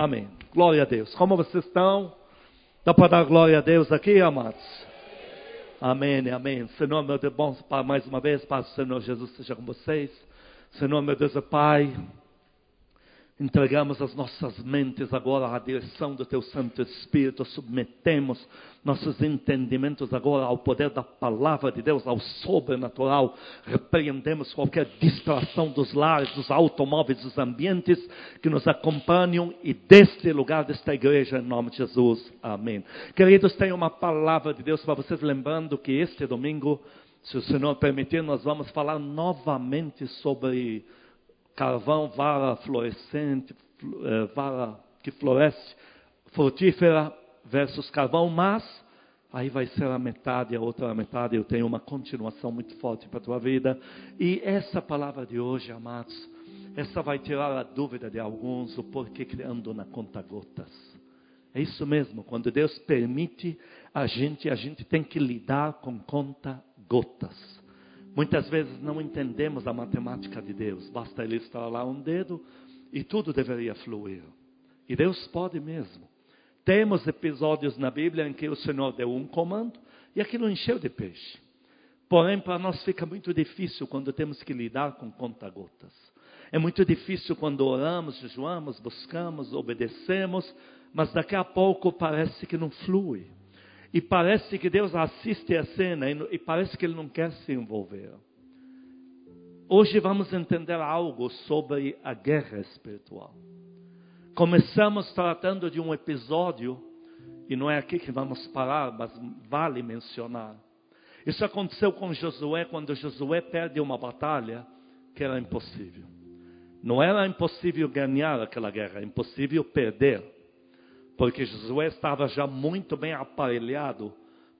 Amém. Glória a Deus. Como vocês estão? Dá para dar glória a Deus aqui, amados? Amém, amém. Senhor, meu Deus, bom, mais uma vez, Pai, Senhor Jesus seja com vocês. Senhor, meu Deus, Pai, Entregamos as nossas mentes agora à direção do Teu Santo Espírito, submetemos nossos entendimentos agora ao poder da palavra de Deus, ao sobrenatural. Repreendemos qualquer distração dos lares, dos automóveis, dos ambientes que nos acompanham e deste lugar, desta igreja, em nome de Jesus. Amém. Queridos, tenho uma palavra de Deus para vocês, lembrando que este domingo, se o Senhor permitir, nós vamos falar novamente sobre carvão, vara florescente, eh, vara que floresce, frutífera versus carvão, mas aí vai ser a metade, a outra metade, eu tenho uma continuação muito forte para a tua vida. E essa palavra de hoje, amados, essa vai tirar a dúvida de alguns, o porquê que ando na conta gotas. É isso mesmo, quando Deus permite a gente, a gente tem que lidar com conta gotas. Muitas vezes não entendemos a matemática de Deus. Basta Ele lá um dedo e tudo deveria fluir. E Deus pode mesmo. Temos episódios na Bíblia em que o Senhor deu um comando e aquilo encheu de peixe. Porém, para nós fica muito difícil quando temos que lidar com conta-gotas. É muito difícil quando oramos, jejuamos, buscamos, obedecemos, mas daqui a pouco parece que não flui. E parece que Deus assiste a cena e, parece que Ele não quer se envolver. Hoje vamos entender algo sobre a guerra espiritual. Começamos tratando de um episódio, e não é aqui que vamos parar, mas vale mencionar. Isso aconteceu com Josué quando Josué perde uma batalha que era impossível. Não era impossível ganhar aquela guerra, era impossível perder porque Josué estava já muito bem aparelhado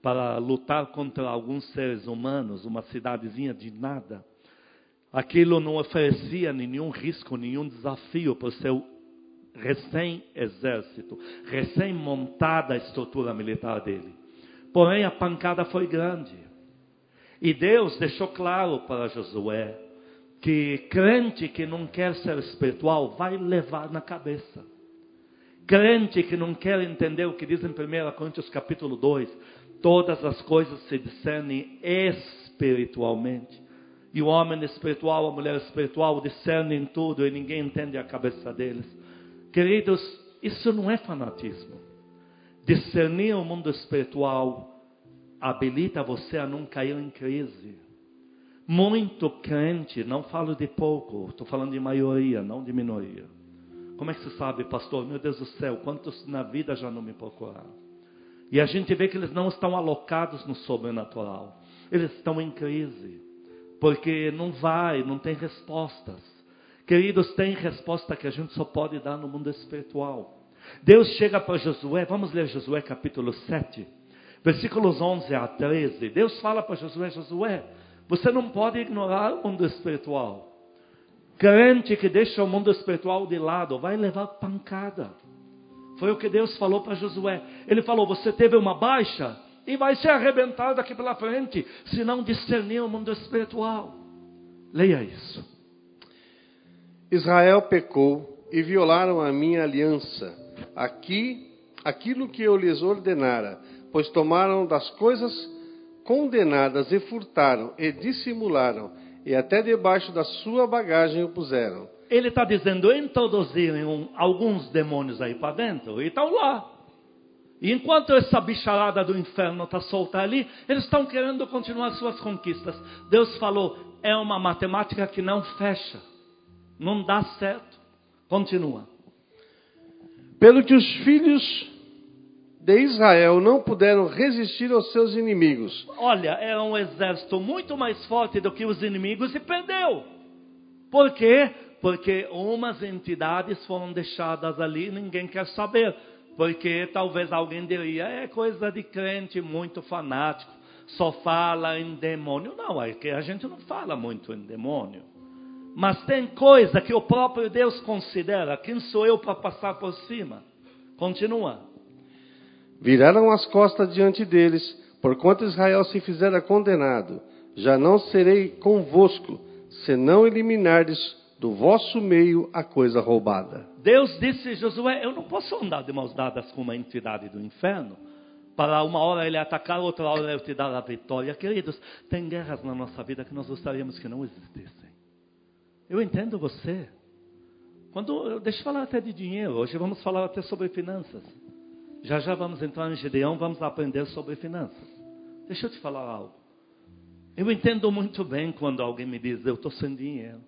para lutar contra alguns seres humanos, uma cidadezinha de nada. Aquilo não oferecia nenhum risco, nenhum desafio para o seu recém-exército, recém-montada a estrutura militar dele. Porém, a pancada foi grande. E Deus deixou claro para Josué que crente que não quer ser espiritual vai levar na cabeça. Crente que não quer entender o que diz em 1 Coríntios capítulo 2, todas as coisas se discernem espiritualmente. E o homem espiritual, a mulher espiritual discernem tudo e ninguém entende a cabeça deles. Queridos, isso não é fanatismo. Discernir o mundo espiritual habilita você a não cair em crise. Muito crente, não falo de pouco, estou falando de maioria, não de minoria como é que você sabe, pastor? Meu Deus do céu, quantos na vida já não me procuraram? E a gente vê que eles não estão alocados no sobrenatural. Eles estão em crise. Porque não vai, não tem respostas. Queridos, tem resposta que a gente só pode dar no mundo espiritual. Deus chega para Josué, vamos ler Josué capítulo 7, versículos 11 a 13. Deus fala para Josué: Josué, você não pode ignorar o mundo espiritual. Crente que deixa o mundo espiritual de lado vai levar pancada. Foi o que Deus falou para Josué. Ele falou: Você teve uma baixa e vai ser arrebentado daqui pela frente, se não discernir o mundo espiritual. Leia isso. Israel pecou e violaram a minha aliança. Aqui, aquilo que eu lhes ordenara, pois tomaram das coisas condenadas e furtaram e dissimularam e até debaixo da sua bagagem o puseram. Ele está dizendo: introduziram alguns demônios aí para dentro e estão lá. E enquanto essa bicharada do inferno está solta ali, eles estão querendo continuar suas conquistas. Deus falou: é uma matemática que não fecha, não dá certo. Continua. Pelo que os filhos de Israel não puderam resistir aos seus inimigos. Olha, era um exército muito mais forte do que os inimigos e perdeu. Por quê? Porque umas entidades foram deixadas ali, ninguém quer saber. Porque talvez alguém diria, é coisa de crente muito fanático, só fala em demônio. Não, é que a gente não fala muito em demônio. Mas tem coisa que o próprio Deus considera. Quem sou eu para passar por cima? Continua. Viraram as costas diante deles, porquanto Israel se fizera condenado. Já não serei convosco, se não eliminardes do vosso meio a coisa roubada. Deus disse a Josué: Eu não posso andar de mãos dadas com uma entidade do inferno. Para uma hora ele atacar, outra hora eu te dar a vitória. Queridos, tem guerras na nossa vida que nós gostaríamos que não existissem. Eu entendo você. Quando, deixa eu falar até de dinheiro. Hoje vamos falar até sobre finanças. Já já vamos entrar em Gedeão, vamos aprender sobre finanças. Deixa eu te falar algo. Eu entendo muito bem quando alguém me diz, eu estou sem dinheiro.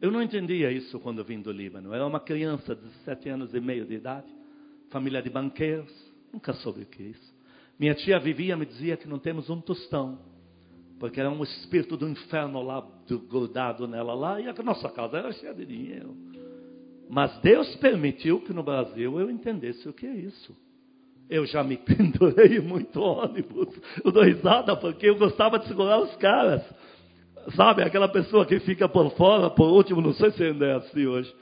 Eu não entendia isso quando vim do Líbano. Eu era uma criança de sete anos e meio de idade, família de banqueiros, nunca soube o que é isso. Minha tia vivia me dizia que não temos um tostão, porque era um espírito do inferno lá, grudado nela lá, e a nossa casa era cheia de dinheiro. Mas Deus permitiu que no Brasil eu entendesse o que é isso. Eu já me pendurei muito ônibus. Eu dou risada porque eu gostava de segurar os caras. Sabe, aquela pessoa que fica por fora, por último, não sei se ainda é assim hoje.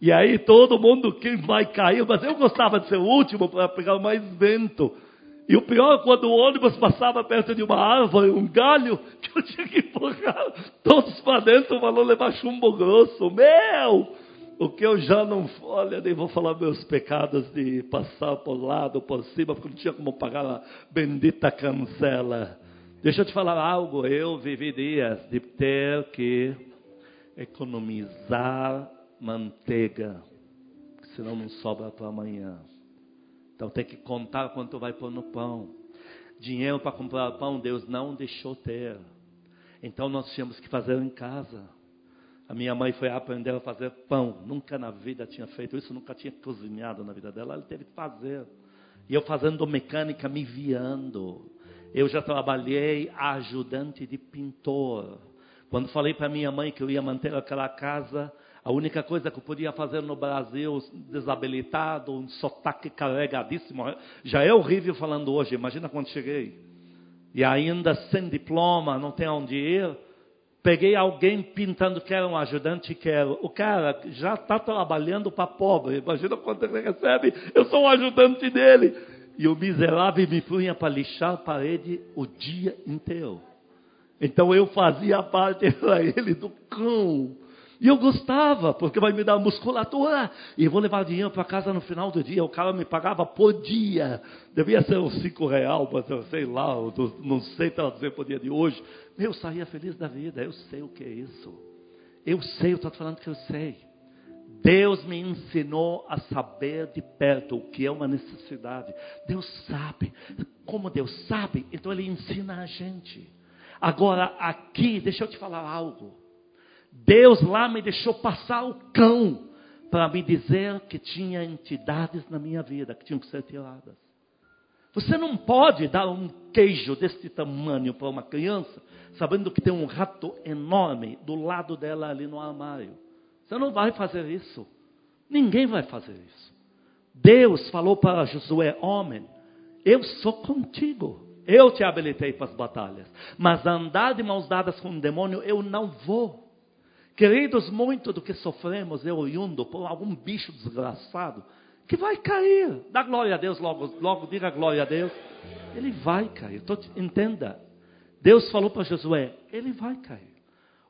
E aí todo mundo que vai cair, mas eu gostava de ser o último para pegar mais vento. E o pior, é quando o ônibus passava perto de uma árvore, um galho, que eu tinha que empurrar todos para dentro para não levar chumbo grosso. Meu! O que eu já não. Olha, nem vou falar meus pecados de passar por lado, por cima, porque não tinha como pagar a bendita cancela. Deixa eu te falar algo. Eu vivi dias de ter que economizar manteiga, senão não sobra para amanhã. Então tem que contar quanto vai pôr no pão. Dinheiro para comprar pão, Deus não deixou ter. Então nós tínhamos que fazer em casa. A minha mãe foi aprender a fazer pão. Nunca na vida tinha feito isso, nunca tinha cozinhado na vida dela. Ela teve que fazer. E eu fazendo mecânica, me viando. Eu já trabalhei ajudante de pintor. Quando falei para minha mãe que eu ia manter aquela casa, a única coisa que eu podia fazer no Brasil, desabilitado, um sotaque carregadíssimo, já é horrível falando hoje, imagina quando cheguei. E ainda sem diploma, não tem onde ir. Peguei alguém pintando que era um ajudante, que era. O cara já está trabalhando para pobre, imagina quanto ele recebe, eu sou um ajudante dele. E o miserável me punha para lixar a parede o dia inteiro. Então eu fazia parte para ele do cão. E eu gostava, porque vai me dar musculatura. E eu vou levar dinheiro para casa no final do dia. O cara me pagava por dia. Devia ser uns cinco real, mas eu sei lá, não sei traduzir por dia de hoje. Eu saía feliz da vida. Eu sei o que é isso. Eu sei, eu estou falando que eu sei. Deus me ensinou a saber de perto o que é uma necessidade. Deus sabe. Como Deus sabe, então Ele ensina a gente. Agora, aqui, deixa eu te falar algo. Deus lá me deixou passar o cão para me dizer que tinha entidades na minha vida que tinham que ser tiradas. Você não pode dar um queijo desse tamanho para uma criança, sabendo que tem um rato enorme do lado dela ali no armário. Você não vai fazer isso. Ninguém vai fazer isso. Deus falou para Josué: Homem, eu sou contigo. Eu te habilitei para as batalhas. Mas andar de mãos dadas com um demônio, eu não vou. Queridos, muito do que sofremos eu oriundo por algum bicho desgraçado que vai cair. Dá glória a Deus, logo, logo diga glória a Deus. Ele vai cair. Entenda. Deus falou para Josué: Ele vai cair.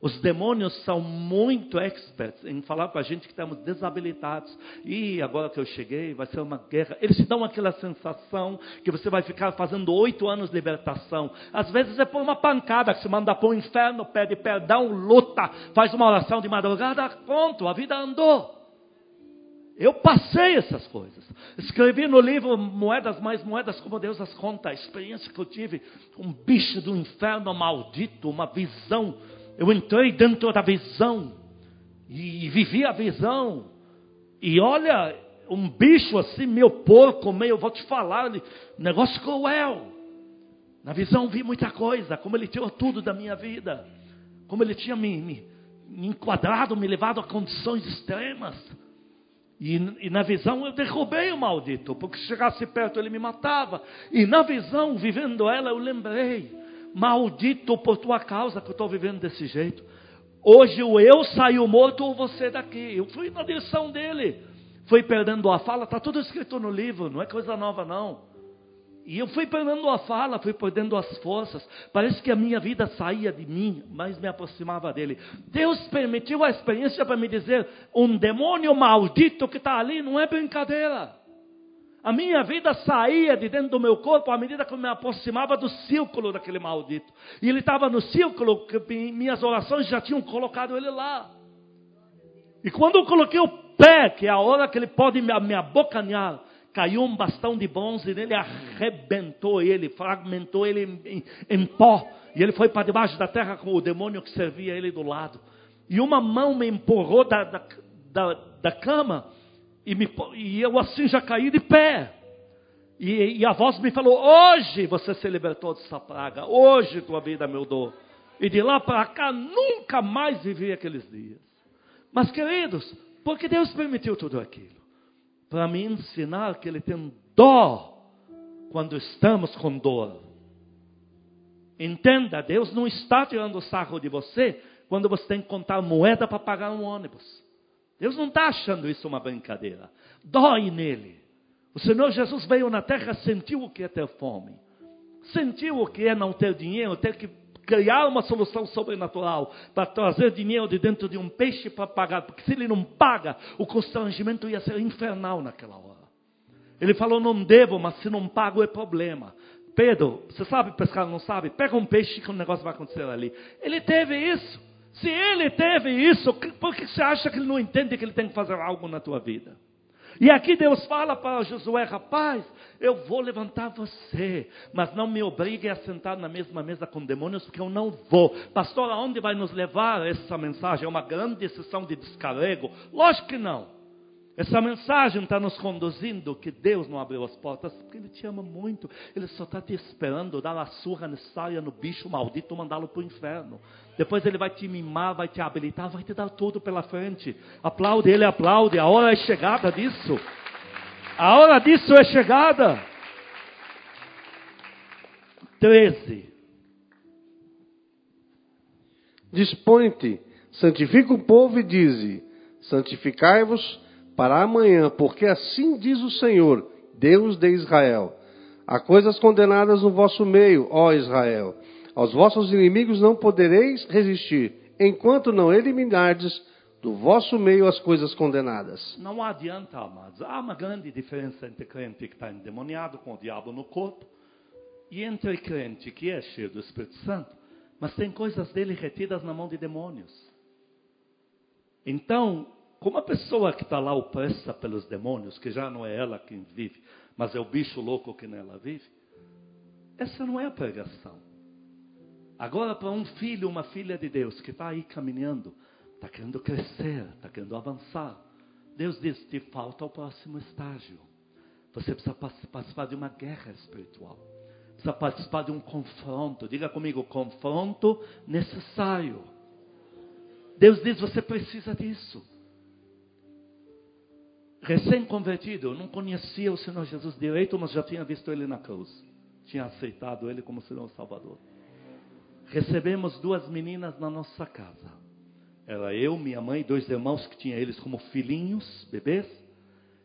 Os demônios são muito experts em falar para a gente que estamos desabilitados. E agora que eu cheguei, vai ser uma guerra. Eles te dão aquela sensação que você vai ficar fazendo oito anos de libertação. Às vezes é por uma pancada que se manda para o inferno, pede perdão, luta, faz uma oração de madrugada, pronto, a vida andou. Eu passei essas coisas. Escrevi no livro Moedas Mais Moedas, como Deus as conta, a experiência que eu tive. Um bicho do inferno maldito, uma visão eu entrei dentro da visão e vivi a visão. E olha, um bicho assim, meu porco, meio, vou te falar, negócio cruel. Na visão vi muita coisa, como ele tirou tudo da minha vida, como ele tinha me, me, me enquadrado, me levado a condições extremas. E, e, na visão eu derrubei o maldito, porque se chegasse perto ele me matava. E na visão, vivendo ela, eu lembrei Maldito por tua causa que eu estou vivendo desse jeito. Hoje o eu saiu morto ou você daqui. Eu fui na direção dele. Fui perdendo a fala, está tudo escrito no livro, não é coisa nova não. E eu fui perdendo a fala, fui perdendo as forças. Parece que a minha vida saía de mim, mas me aproximava dele. Deus permitiu a experiência para me dizer: um demônio maldito que está ali não é brincadeira. A minha vida saía de dentro do meu corpo à medida que eu me aproximava do círculo daquele maldito. E ele estava no círculo que minhas orações já tinham colocado ele lá. E quando eu coloquei o pé, que é a hora que ele pode me, abocanhar, caiu um bastão de bronze nele, arrebentou ele, fragmentou ele em, em, em pó. E ele foi para debaixo da terra com o demônio que servia ele do lado. E uma mão me empurrou da, da, da, da cama e, me, e eu assim já caí de pé. E, e, a voz me falou: Hoje você se libertou dessa praga, hoje tua vida mudou. E de lá para cá nunca mais vivi aqueles dias. Mas queridos, porque Deus permitiu tudo aquilo? Para me ensinar que Ele tem dó quando estamos com dor. Entenda, Deus não está tirando sarro de você quando você tem que contar moeda para pagar um ônibus. Deus não está achando isso uma brincadeira. Dói nele. O Senhor Jesus veio na terra, sentiu o que é ter fome. Sentiu o que é não ter dinheiro, ter que criar uma solução sobrenatural para trazer dinheiro de dentro de um peixe para pagar. Porque se ele não paga, o constrangimento ia ser infernal naquela hora. Ele falou: não devo, mas se não pago é problema. Pedro, você sabe pescar, não sabe? Pega um peixe que o um negócio vai acontecer ali. Ele teve isso. Se ele teve isso, por que você acha que ele não entende que ele tem que fazer algo na tua vida? E aqui Deus fala para Josué, rapaz, eu vou levantar você, mas não me obrigue a sentar na mesma mesa com demônios, porque eu não vou. Pastor, aonde vai nos levar essa mensagem? É uma grande sessão de descarrego? Lógico que não. Essa mensagem está nos conduzindo que Deus não abriu as portas porque Ele te ama muito. Ele só está te esperando dar a surra necessária no bicho maldito, mandá-lo para o inferno. Depois Ele vai te mimar, vai te habilitar, vai te dar tudo pela frente. Aplaude Ele, aplaude. A hora é chegada disso. A hora disso é chegada. 13. Dispõe-te, santifica o povo e dize: santificai-vos para amanhã, porque assim diz o Senhor, Deus de Israel: Há coisas condenadas no vosso meio, ó Israel. Aos vossos inimigos não podereis resistir, enquanto não eliminardes do vosso meio as coisas condenadas. Não adianta, amados. Há uma grande diferença entre crente que está endemoniado com o diabo no corpo e entre crente que é cheio do Espírito Santo, mas tem coisas dele retidas na mão de demônios. Então, como a pessoa que está lá opressa pelos demônios, que já não é ela quem vive, mas é o bicho louco que nela vive, essa não é a pregação. Agora, para um filho, uma filha de Deus que está aí caminhando, está querendo crescer, está querendo avançar, Deus diz: te falta o próximo estágio. Você precisa participar de uma guerra espiritual. Precisa participar de um confronto. Diga comigo: confronto necessário. Deus diz: você precisa disso recém-convertido, não conhecia o Senhor Jesus direito, mas já tinha visto Ele na cruz. Tinha aceitado Ele como Senhor Salvador. Recebemos duas meninas na nossa casa. Era eu, minha mãe, dois irmãos que tinham eles como filhinhos, bebês.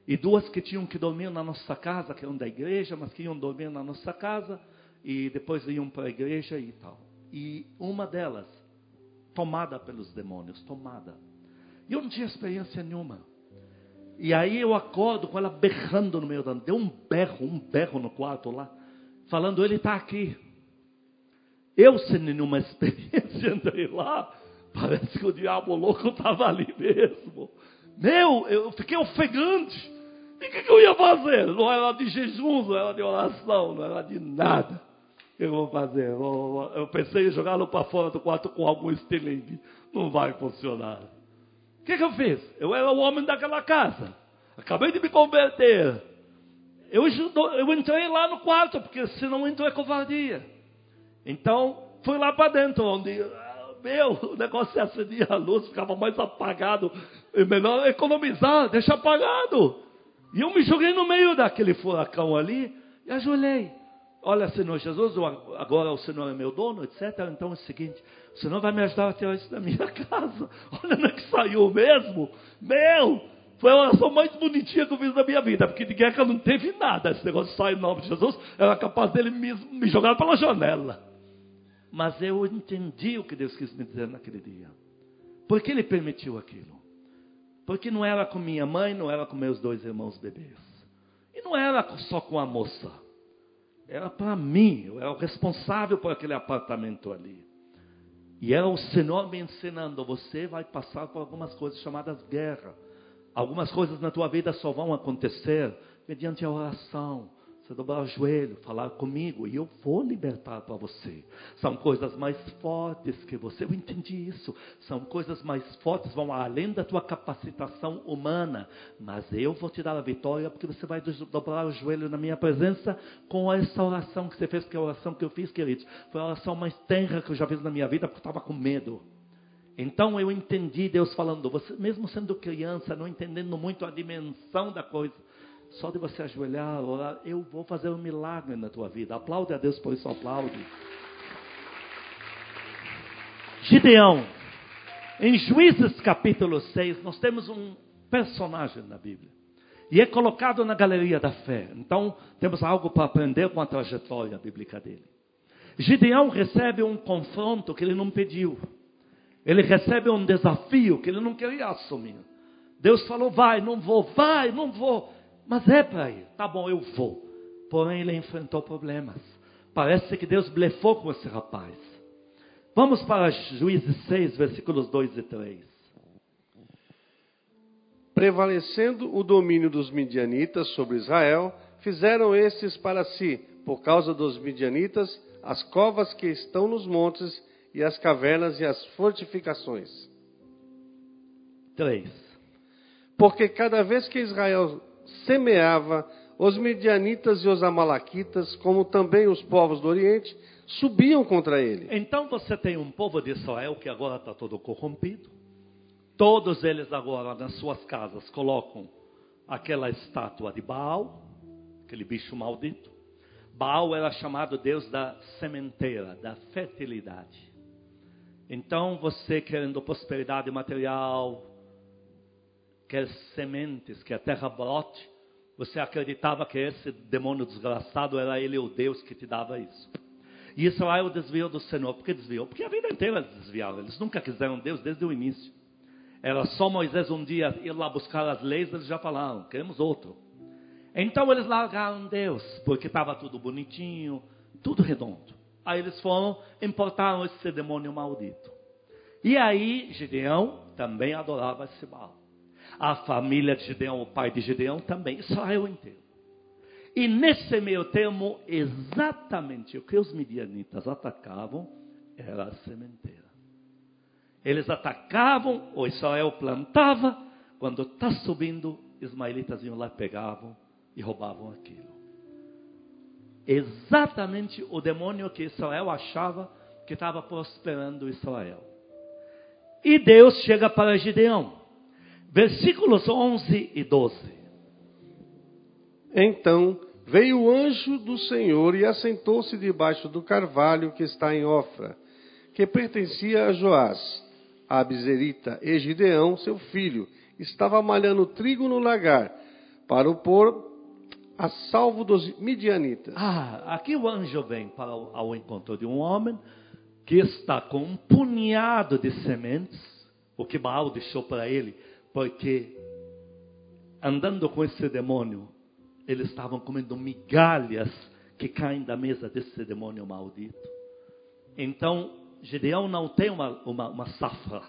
E duas que tinham que dormir na nossa casa, que eram da igreja, mas que iam dormir na nossa casa. E depois iam para a igreja e tal. E uma delas, tomada pelos demônios, tomada. E eu não tinha experiência nenhuma. E aí eu acordo com ela berrando no meio da Deu um berro, um berro no quarto lá. Falando, ele está aqui. Eu, sem nenhuma experiência, entrei lá. Parece que o diabo louco estava ali mesmo. Meu, eu fiquei ofegante. E o que, que, eu ia fazer? Não era de jejum, não era de oração, não era de nada. O que eu vou fazer? Eu pensei em jogá-lo para fora do quarto com algum estilingue. Não vai funcionar. O que, que eu fiz? Eu era o homem daquela casa. Acabei de me converter. Eu, eu entrei lá no quarto, porque se não entro é covardia. Então, fui lá para dentro, onde, meu, o negócio se acendia a luz, ficava mais apagado. É melhor economizar, deixar apagado. E eu me joguei no meio daquele furacão ali e ajoelhei. Olha, Senhor Jesus, agora o Senhor é meu dono, etc. Então é o seguinte: o Senhor vai me ajudar a tirar isso da minha casa. Olha onde é que saiu mesmo. Meu, Foi a oração mais bonitinha que eu fiz na minha vida, porque de guerra não teve nada. Esse negócio de sair em nome de Jesus, era capaz dele me, me jogar pela janela. Mas eu entendi o que Deus quis me dizer naquele dia. Por que Ele permitiu aquilo? Porque não era com minha mãe, não era com meus dois irmãos bebês. E não era só com a moça. Era para mim, eu era o responsável por aquele apartamento ali. E era o Senhor me ensinando: você vai passar por algumas coisas chamadas guerra. Algumas coisas na tua vida só vão acontecer mediante a oração, você dobrar o joelho, falar comigo e eu vou libertar para você. São coisas mais fortes que você. Eu entendi isso. São coisas mais fortes, vão além da tua capacitação humana. Mas eu vou te dar a vitória porque você vai dobrar o joelho na minha presença com essa oração que você fez, que é a oração que eu fiz, queridos. Foi a oração mais tenra que eu já fiz na minha vida porque eu estava com medo. Então eu entendi Deus falando, você, mesmo sendo criança, não entendendo muito a dimensão da coisa só de você ajoelhar, orar, eu vou fazer um milagre na tua vida. Aplaude a Deus por isso, aplaude. Gideão. Em Juízes capítulo 6, nós temos um personagem na Bíblia. E é colocado na galeria da fé. Então, temos algo para aprender com a trajetória bíblica dele. Gideão recebe um confronto que ele não pediu. Ele recebe um desafio que ele não queria assumir. Deus falou: vai, não vou, vai, não vou. Mas é para ir. Tá bom, eu vou. Porém, ele enfrentou problemas. Parece que Deus blefou com esse rapaz. Vamos para Juízes 6, versículos 2 e 3. Prevalecendo o domínio dos midianitas sobre Israel, fizeram estes para si, por causa dos midianitas, as covas que estão nos montes e as cavernas e as fortificações. 3. Porque cada vez que Israel semeava, os medianitas e os amalaquitas, como também os povos do Oriente, subiam contra ele. Então você tem um povo de Israel que agora está todo corrompido. Todos eles agora nas suas casas colocam aquela estátua de Baal, aquele bicho maldito. Baal era chamado Deus da sementeira, da fertilidade. Então você querendo prosperidade material, quer sementes, que a terra brote, você acreditava que esse demônio desgraçado era ele o Deus que te dava isso. E Israel desviou do Senhor. Por que desviou? Porque a vida inteira eles desviaram. Eles nunca quiseram Deus desde o início. Era só Moisés um dia ir lá buscar as leis, eles já falaram, queremos outro. Então eles largaram Deus, porque estava tudo bonitinho, tudo redondo. Aí eles foram, importaram esse demônio maldito. E aí Gideão também adorava esse mal a família de Gideão, o pai de Gideão também, Israel inteiro. E nesse meio termo, exatamente o que os midianitas atacavam era a sementeira. Eles atacavam, o Israel plantava, quando está subindo, ismaelitas iam lá, pegavam e roubavam aquilo. Exatamente o demônio que Israel achava que estava prosperando Israel. E Deus chega para Gideão versículos 11 e 12. Então veio o anjo do Senhor e assentou-se debaixo do carvalho que está em Ofra, que pertencia a Joás, a Abizerita, e Gideão, seu filho, estava malhando trigo no lagar, para o pôr a salvo dos midianitas. Ah, aqui o anjo vem para ao encontro de um homem que está com um punhado de sementes, o que Baal deixou para ele porque andando com esse demônio, eles estavam comendo migalhas que caem da mesa desse demônio maldito. Então, Gideão não tem uma, uma, uma safra,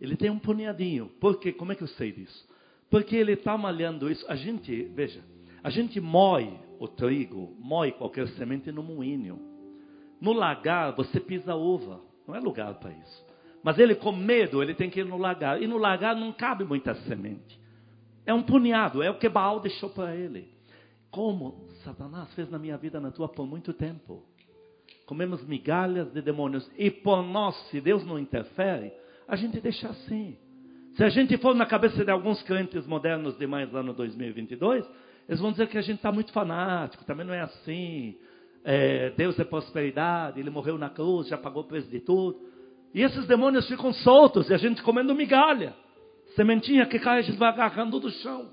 ele tem um punhadinho. Por quê? Como é que eu sei disso? Porque ele está malhando isso. A gente, veja, a gente moe o trigo, moe qualquer semente no moinho. No lagar, você pisa uva, não é lugar para isso. Mas ele, com medo, ele tem que ir no lagar. E no lagar não cabe muita semente. É um punhado, é o que Baal deixou para ele. Como Satanás fez na minha vida, na tua, por muito tempo. Comemos migalhas de demônios. E por nós, se Deus não interfere, a gente deixa assim. Se a gente for na cabeça de alguns crentes modernos demais lá no 2022, eles vão dizer que a gente está muito fanático, também não é assim. É, Deus é prosperidade, Ele morreu na cruz, já pagou o preço de tudo. E esses demônios ficam soltos e a gente comendo migalha. sementinha que cai, a gente vai agarrando do chão.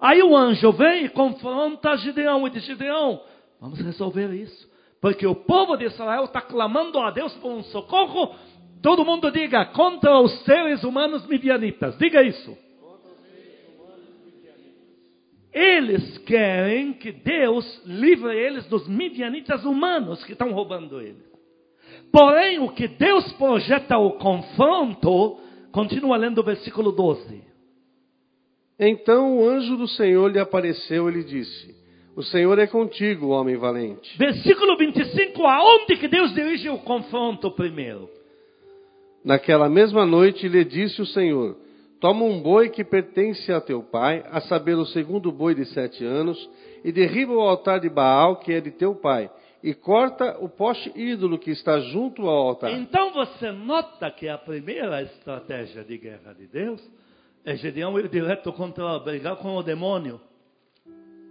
Aí o anjo vem e confronta Gideão e diz: Gideão, vamos resolver isso. Porque o povo de Israel está clamando a Deus por um socorro. Todo mundo diga contra os seres humanos midianitas. Diga isso. Eles querem que Deus livre eles dos midianitas humanos que estão roubando eles. Porém, o que Deus projeta o confronto, continua lendo o versículo 12. Então o anjo do Senhor lhe apareceu e lhe disse: O Senhor é contigo, homem valente. Versículo 25, aonde que Deus dirige o confronto primeiro? Naquela mesma noite lhe disse o Senhor: Toma um boi que pertence a teu pai, a saber, o segundo boi de sete anos, e derriba o altar de Baal, que é de teu pai, e corta o poste ídolo que está junto ao altar. Então você nota que a primeira estratégia de guerra de Deus é Gedeão ir direto contra, brigar com o demônio.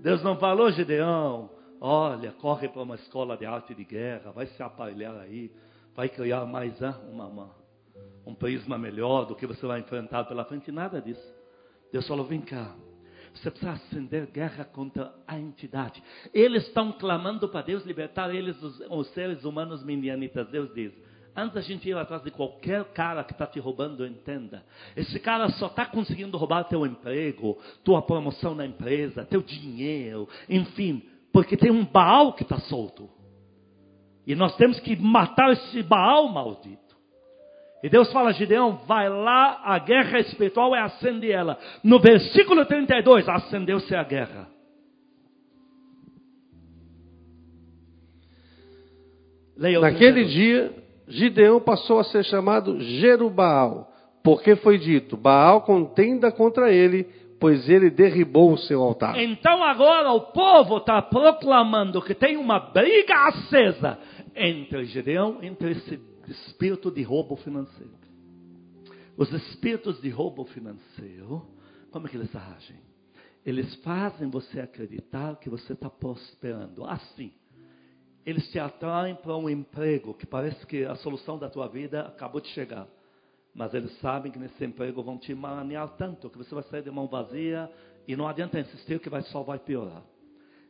Deus não falou, Gedeão, olha, corre para uma escola de arte de guerra, vai se aparelhar aí, vai criar mais uma, uma um prisma melhor do que você vai enfrentar pela frente, nada disso. Deus falou: vem cá, você precisa acender guerra contra a entidade. Eles estão clamando para Deus libertar eles, os, os seres humanos minianitas. Deus diz: Antes da gente ir atrás de qualquer cara que está te roubando, entenda. Esse cara só está conseguindo roubar teu emprego, tua promoção na empresa, teu dinheiro, enfim, porque tem um Baal que está solto. E nós temos que matar esse Baal maldito. E Deus fala a Gideão, vai lá, a guerra espiritual é acender ela. No versículo 32, acendeu-se a guerra. Leia Naquele 32. dia, Gideão passou a ser chamado Jerubaal, porque foi dito: Baal contenda contra ele, pois ele derribou o seu altar. Então agora o povo está proclamando que tem uma briga acesa entre Gideão, entre esse espírito de roubo financeiro. Os espíritos de roubo financeiro, como é que eles agem? Eles fazem você acreditar que você está prosperando. Assim, eles te atraem para um emprego que parece que a solução da tua vida acabou de chegar. Mas eles sabem que nesse emprego vão te manear tanto que você vai sair de mão vazia e não adianta insistir que vai só vai piorar.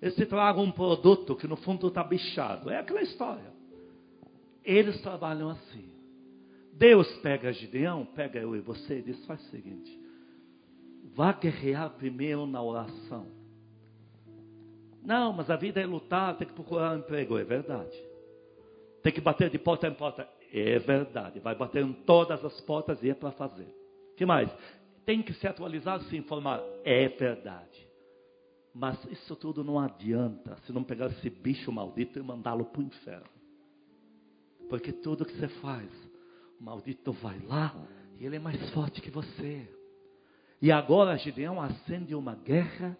Eles te tragam um produto que no fundo está bichado. É aquela história. Eles trabalham assim. Deus pega Gideão, pega eu e você e diz: faz o seguinte, vá guerrear primeiro na oração. Não, mas a vida é lutar, tem que procurar um emprego, é verdade. Tem que bater de porta em porta, é verdade. Vai bater em todas as portas e é para fazer. que mais? Tem que se atualizar, se informar, é verdade. Mas isso tudo não adianta se não pegar esse bicho maldito e mandá-lo para o inferno. Porque tudo que você faz, o maldito vai lá e ele é mais forte que você. E agora Gideão acende uma guerra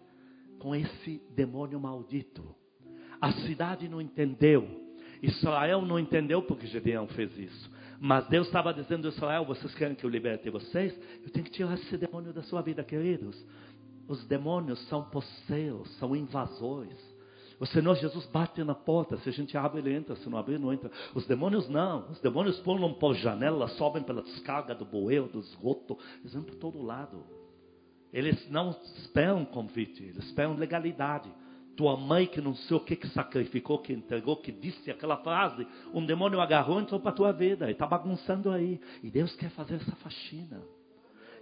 com esse demônio maldito. A cidade não entendeu. Israel não entendeu porque Gideão fez isso. Mas Deus estava dizendo a Israel: vocês querem que eu liberte vocês? Eu tenho que tirar esse demônio da sua vida, queridos. Os demônios são posseiros, são invasores. O Senhor Jesus bate na porta. Se a gente abre, ele entra. Se não abrir, não entra. Os demônios não. Os demônios pulam por janela, sobem pela descarga do bueiro, do esgoto. Eles vão por todo lado. Eles não esperam convite, eles esperam legalidade. Tua mãe que não sei o que, que sacrificou, que entregou, que disse aquela frase, um demônio agarrou e entrou para a tua vida. E está bagunçando aí. E Deus quer fazer essa faxina.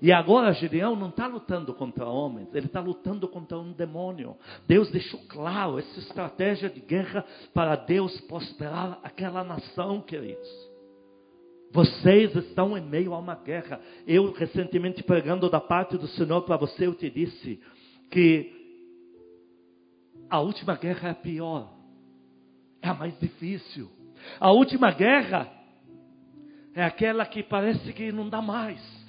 E agora Gideão não está lutando contra homens, ele está lutando contra um demônio. Deus deixou claro essa estratégia de guerra para Deus prosperar aquela nação, queridos. Vocês estão em meio a uma guerra. Eu recentemente pregando da parte do Senhor para você, eu te disse que a última guerra é a pior, é a mais difícil. A última guerra é aquela que parece que não dá mais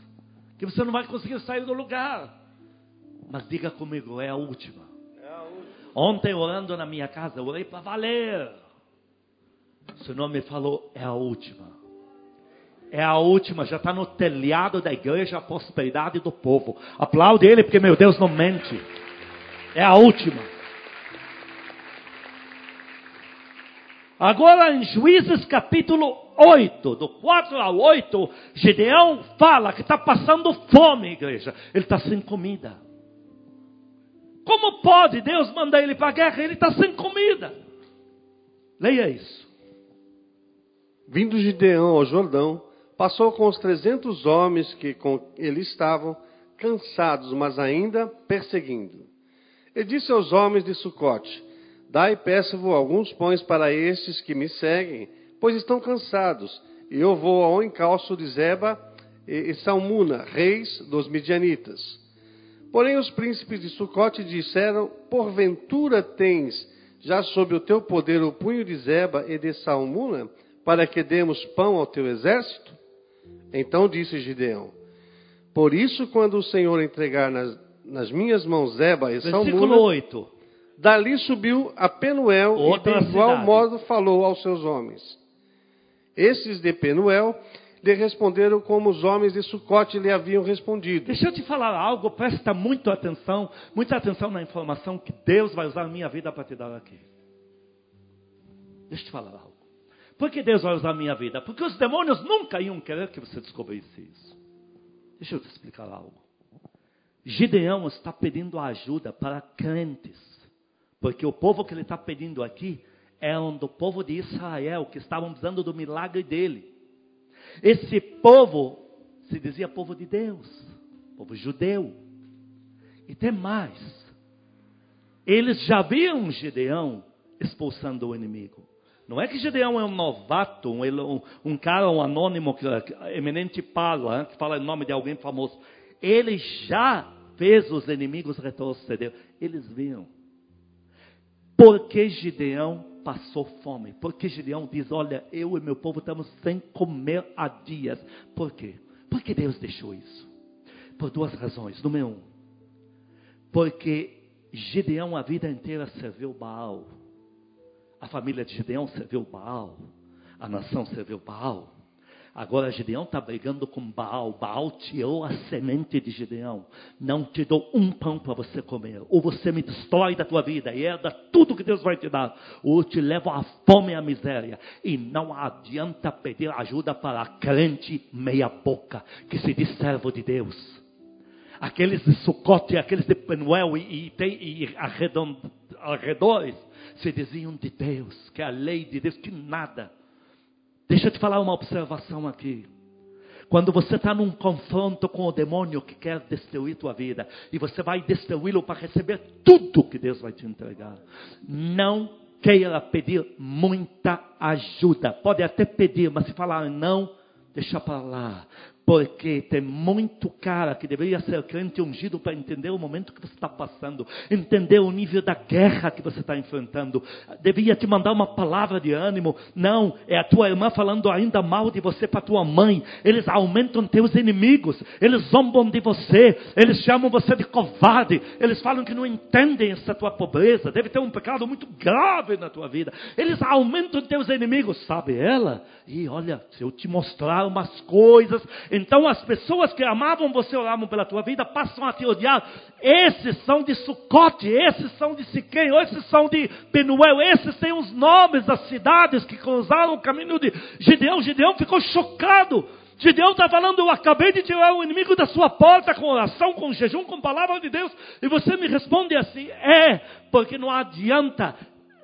que você não vai conseguir sair do lugar. Mas diga comigo, é a última. É a última. Ontem, orando na minha casa, eu orei para valer. O Senhor me falou, é a última. É a última, já está no telhado da igreja a prosperidade do povo. Aplaude ele, porque meu Deus não mente. É a última. Agora em Juízes capítulo 8, do 4 ao 8, Gideão fala que está passando fome, igreja. Ele está sem comida. Como pode Deus mandar ele para a guerra? Ele está sem comida. Leia isso. Vindo Gideão ao Jordão, passou com os trezentos homens que com ele estavam, cansados, mas ainda perseguindo. E disse aos homens de Sucote: Dai, peço-vos alguns pães para estes que me seguem, pois estão cansados, e eu vou ao encalço de Zeba e Salmuna, reis dos midianitas. Porém os príncipes de Sucote disseram: Porventura tens já sob o teu poder o punho de Zeba e de Salmuna, para que demos pão ao teu exército? Então disse Gideão: Por isso, quando o Senhor entregar nas, nas minhas mãos Zeba e Versículo Salmuna, 8. Dali subiu a Penuel Outra e de igual cidade. modo falou aos seus homens. Esses de Penuel lhe responderam como os homens de Sucote lhe haviam respondido. Deixa eu te falar algo, presta muito atenção, muita atenção na informação que Deus vai usar a minha vida para te dar aqui. Deixa eu te falar algo. Por que Deus vai usar a minha vida? Porque os demônios nunca iam querer que você descobrisse isso. Deixa eu te explicar algo. Gideão está pedindo ajuda para crentes. Porque o povo que ele está pedindo aqui é um do povo de Israel, que estavam precisando do milagre dele. Esse povo se dizia povo de Deus, povo judeu. E tem mais. Eles já viam Gideão expulsando o inimigo. Não é que Gideão é um novato, um, um, um cara, um anônimo, que, eminente fala, que fala em nome de alguém famoso. Ele já fez os inimigos retroceder. Eles viam. Porque Gideão passou fome. Porque Gideão diz: Olha, eu e meu povo estamos sem comer há dias. Por quê? Porque Deus deixou isso. Por duas razões. Número um, porque Gideão a vida inteira serviu Baal. A família de Gideão serviu Baal. A nação serviu Baal. Agora Gideão está brigando com Baal. Baal tirou a semente de Gideão. Não te dou um pão para você comer. Ou você me destrói da tua vida e herda tudo que Deus vai te dar. Ou te levo à fome e à miséria. E não adianta pedir ajuda para crente meia boca que se diz servo de Deus. Aqueles de Sucote, aqueles de Penuel e, e, e arredond, arredores se diziam de Deus, que é a lei de Deus, que nada. Deixa eu te falar uma observação aqui. Quando você está num confronto com o demônio que quer destruir tua vida, e você vai destruí-lo para receber tudo que Deus vai te entregar, não queira pedir muita ajuda. Pode até pedir, mas se falar não, deixa para lá. Porque tem muito cara que deveria ser crente ungido para entender o momento que você está passando, entender o nível da guerra que você está enfrentando. Devia te mandar uma palavra de ânimo. Não, é a tua irmã falando ainda mal de você para tua mãe. Eles aumentam teus inimigos, eles zombam de você, eles chamam você de covarde, eles falam que não entendem essa tua pobreza. Deve ter um pecado muito grave na tua vida. Eles aumentam teus inimigos, sabe ela? E olha, se eu te mostrar umas coisas, então as pessoas que amavam você, oravam pela tua vida, passam a te odiar. Esses são de Sucote, esses são de Siquém, esses são de Penuel, esses têm os nomes das cidades que cruzaram o caminho de Gideão. Gideão ficou chocado. Gideão está falando, eu acabei de tirar o inimigo da sua porta com oração, com jejum, com palavra de Deus, e você me responde assim, é, porque não adianta.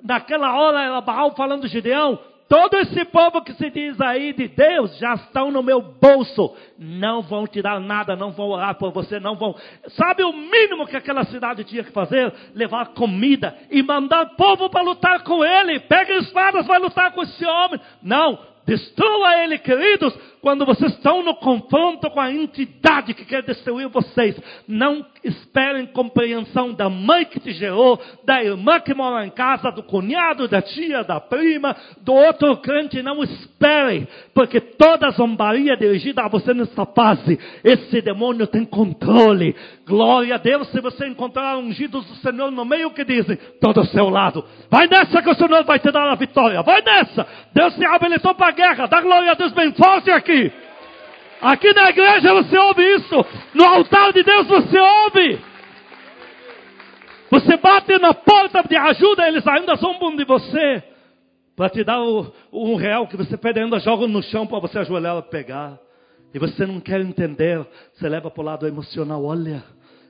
Naquela hora era Baal falando, Gideão, Todo esse povo que se diz aí de Deus já estão no meu bolso. Não vão te dar nada, não vão orar por você, não vão. Sabe o mínimo que aquela cidade tinha que fazer? Levar comida e mandar povo para lutar com ele. Pega espadas, vai lutar com esse homem. Não, destrua ele, queridos, quando vocês estão no confronto com a entidade que quer destruir vocês. Não esperem compreensão da mãe que te gerou, da irmã que mora em casa, do cunhado, da tia, da prima, do outro crente. Não esperem, porque toda zombaria dirigida a você nessa fase, esse demônio tem controle. Glória a Deus se você encontrar ungidos do Senhor no meio que dizem, todo ao seu lado. Vai nessa que o Senhor vai te dar a vitória. Vai nessa. Deus te habilitou para a guerra. Dá glória a Deus bem forte aqui. Aqui na igreja você ouve isso. No altar de Deus você ouve. Você bate na porta de ajuda, eles ainda zombam de você. Para te dar o, um real que você pede ainda, joga no chão para você ajoelhar e pegar. E você não quer entender, você leva para o lado emocional. Olha,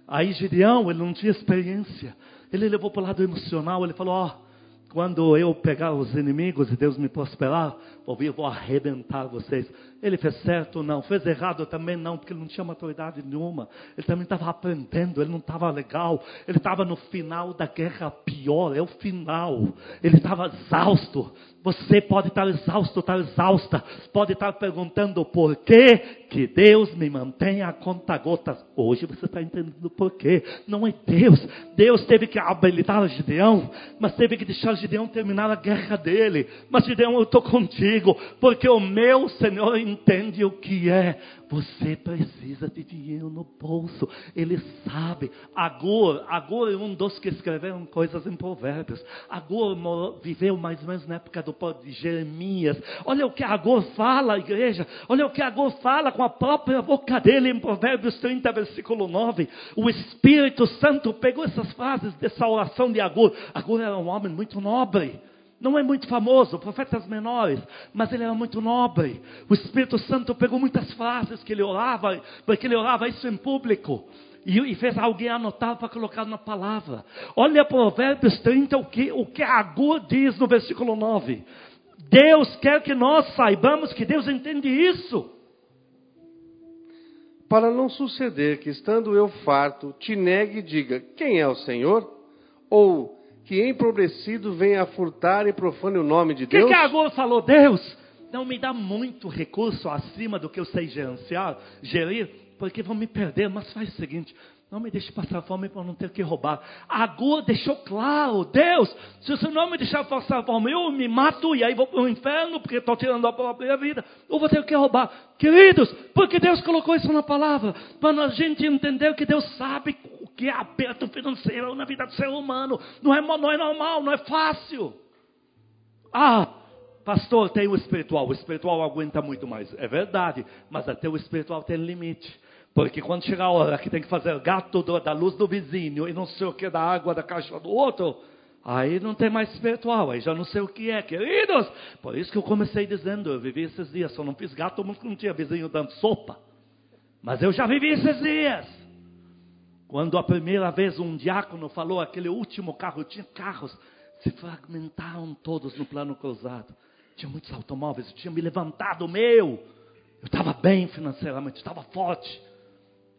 aí Gideão, ele não tinha experiência. Ele levou para o lado emocional, ele falou, ó, quando eu pegar os inimigos e Deus me prosperar, eu vou arrebentar vocês. Ele fez certo? Não. Fez errado também? Não, porque ele não tinha maturidade nenhuma. Ele também estava aprendendo, ele não estava legal. Ele estava no final da guerra pior, é o final. Ele estava exausto. Você pode estar exausto, estar exausta. Pode estar perguntando por que que Deus me mantém a conta gotas. Hoje você está entendendo por quê. Não é Deus. Deus teve que habilitar Gideão, mas teve que deixar Gideão terminar a guerra dele. Mas Gideão, eu estou contigo, porque o meu Senhor entende o que é. Você precisa de dinheiro no bolso. Ele sabe. Agur, Agur é um dos que escreveram coisas em Provérbios. Agur viveu mais ou menos na época do de Jeremias. Olha o que Agur fala, igreja. Olha o que Agur fala com a própria boca dele em Provérbios 30, versículo 9. O Espírito Santo pegou essas frases dessa oração de Agur. Agur era um homem muito nobre. Não é muito famoso, profetas menores, mas ele era muito nobre. O Espírito Santo pegou muitas frases que ele orava, porque ele orava isso em público. E, fez alguém anotar para colocar na palavra. Olha Provérbios 30, o que, o que Agur diz no versículo 9. Deus quer que nós saibamos que Deus entende isso. Para não suceder que, estando eu farto, te negue e diga: Quem é o Senhor? Ou que empobrecido venha a furtar e profane o nome de Deus? O que, que falou? Deus, não me dá muito recurso acima do que eu sei gerenciar, gerir, porque vão me perder. Mas faz o seguinte: não me deixe passar fome para não ter que roubar. Agur deixou claro, Deus, se o Senhor não me deixar passar fome, eu me mato e aí vou para o inferno, porque estou tirando a própria vida, ou vou ter que roubar. Queridos, porque Deus colocou isso na palavra, para a gente entender que Deus sabe que é aperto financeiro na vida do ser humano. Não é, não é normal, não é fácil. Ah, pastor, tem o espiritual, o espiritual aguenta muito mais. É verdade, mas até o espiritual tem limite. Porque quando chega a hora que tem que fazer gato da luz do vizinho e não sei o que da água da caixa do outro, aí não tem mais espiritual, aí já não sei o que é, queridos. Por isso que eu comecei dizendo, eu vivi esses dias, só não fiz gato porque não tinha vizinho dando sopa. Mas eu já vivi esses dias. Quando a primeira vez um diácono falou aquele último carro, tinha carros, se fragmentaram todos no plano cruzado. Tinha muitos automóveis, eu tinha me levantado o meu. Eu estava bem financeiramente, estava forte.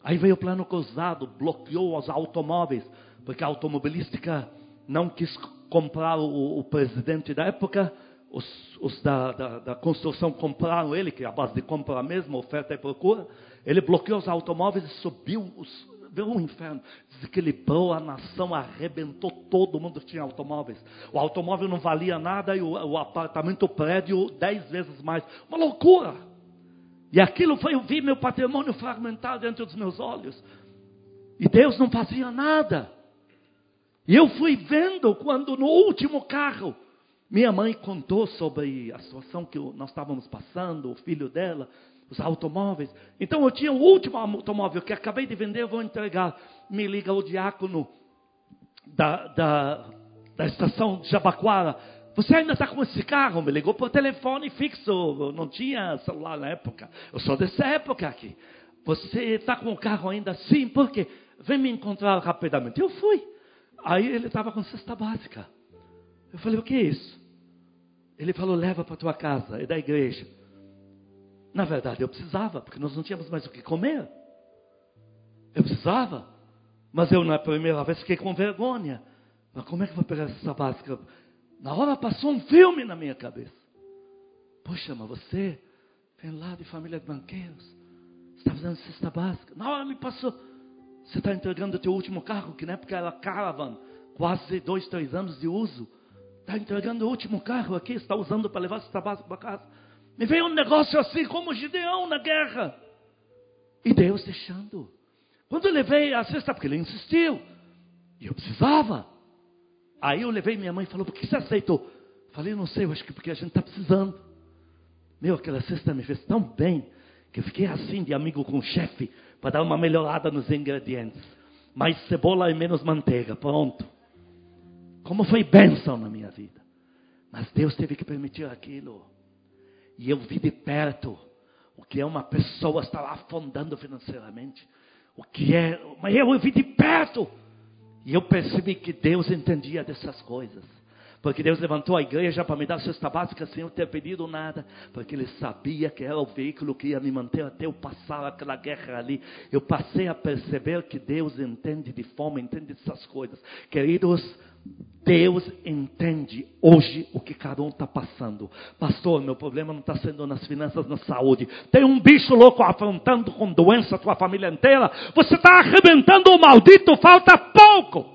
Aí veio o plano cruzado, bloqueou os automóveis, porque a automobilística não quis comprar o, o presidente da época, os, os da, da, da, construção compraram ele, que é a base de compra mesmo, oferta e procura. Ele bloqueou os automóveis e subiu, os, veio um inferno, desequilibrou a nação, arrebentou todo mundo que tinha automóveis. O automóvel não valia nada e o, o apartamento, o prédio, dez vezes mais. Uma loucura! E aquilo foi, eu vi meu patrimônio fragmentado diante dos meus olhos. E Deus não fazia nada. E eu fui vendo quando no último carro, minha mãe contou sobre a situação que nós estávamos passando, o filho dela, os automóveis. Então eu tinha o último automóvel que acabei de vender, eu vou entregar. Me liga o diácono da, da, da estação de Jabaquara você ainda está com esse carro? Me ligou por telefone fixo, não tinha celular na época. Eu sou dessa época aqui. Você está com o carro ainda? Sim, por quê? Vem me encontrar rapidamente. Eu fui. Aí ele estava com cesta básica. Eu falei, o que é isso? Ele falou, leva para tua casa, é da igreja. Na verdade, eu precisava, porque nós não tínhamos mais o que comer. Eu precisava. Mas eu, na primeira vez, fiquei com vergonha. Mas como é que eu vou pegar essa básica? Na hora passou um filme na minha cabeça. Poxa, mas você vem lá de família de banqueiros. Você está fazendo cesta básica. Na hora me passou. Você está entregando o teu último carro, que na época era Caravan. Quase dois, três anos de uso. Está entregando o último carro aqui. Está usando para levar cesta básica para casa. Me veio um negócio assim como Gideão na guerra. E Deus deixando. Quando eu levei a cesta, porque ele insistiu. E eu precisava. Aí eu levei minha mãe e falou, por que você aceitou? Falei, não sei, eu acho que porque a gente está precisando. Meu, aquela cesta me fez tão bem que eu fiquei assim de amigo com o chefe para dar uma melhorada nos ingredientes. Mais cebola e menos manteiga, pronto. Como foi bênção na minha vida. Mas Deus teve que permitir aquilo. E eu vi de perto o que é uma pessoa estar afundando financeiramente. O que é, mas eu vi de perto. E eu percebi que Deus entendia dessas coisas. Porque Deus levantou a igreja para me dar cesta básica sem eu ter pedido nada. Porque Ele sabia que era o veículo que ia me manter até eu passar aquela guerra ali. Eu passei a perceber que Deus entende de fome, entende dessas coisas. Queridos, Deus entende hoje o que cada um está passando. Pastor, meu problema não está sendo nas finanças, na saúde. Tem um bicho louco afrontando com doença a tua família inteira. Você está arrebentando o maldito, falta pouco.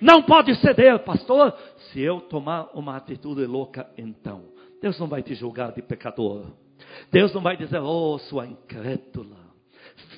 Não pode ceder, pastor. Se eu tomar uma atitude louca, então, Deus não vai te julgar de pecador. Deus não vai dizer, oh, sua incrédula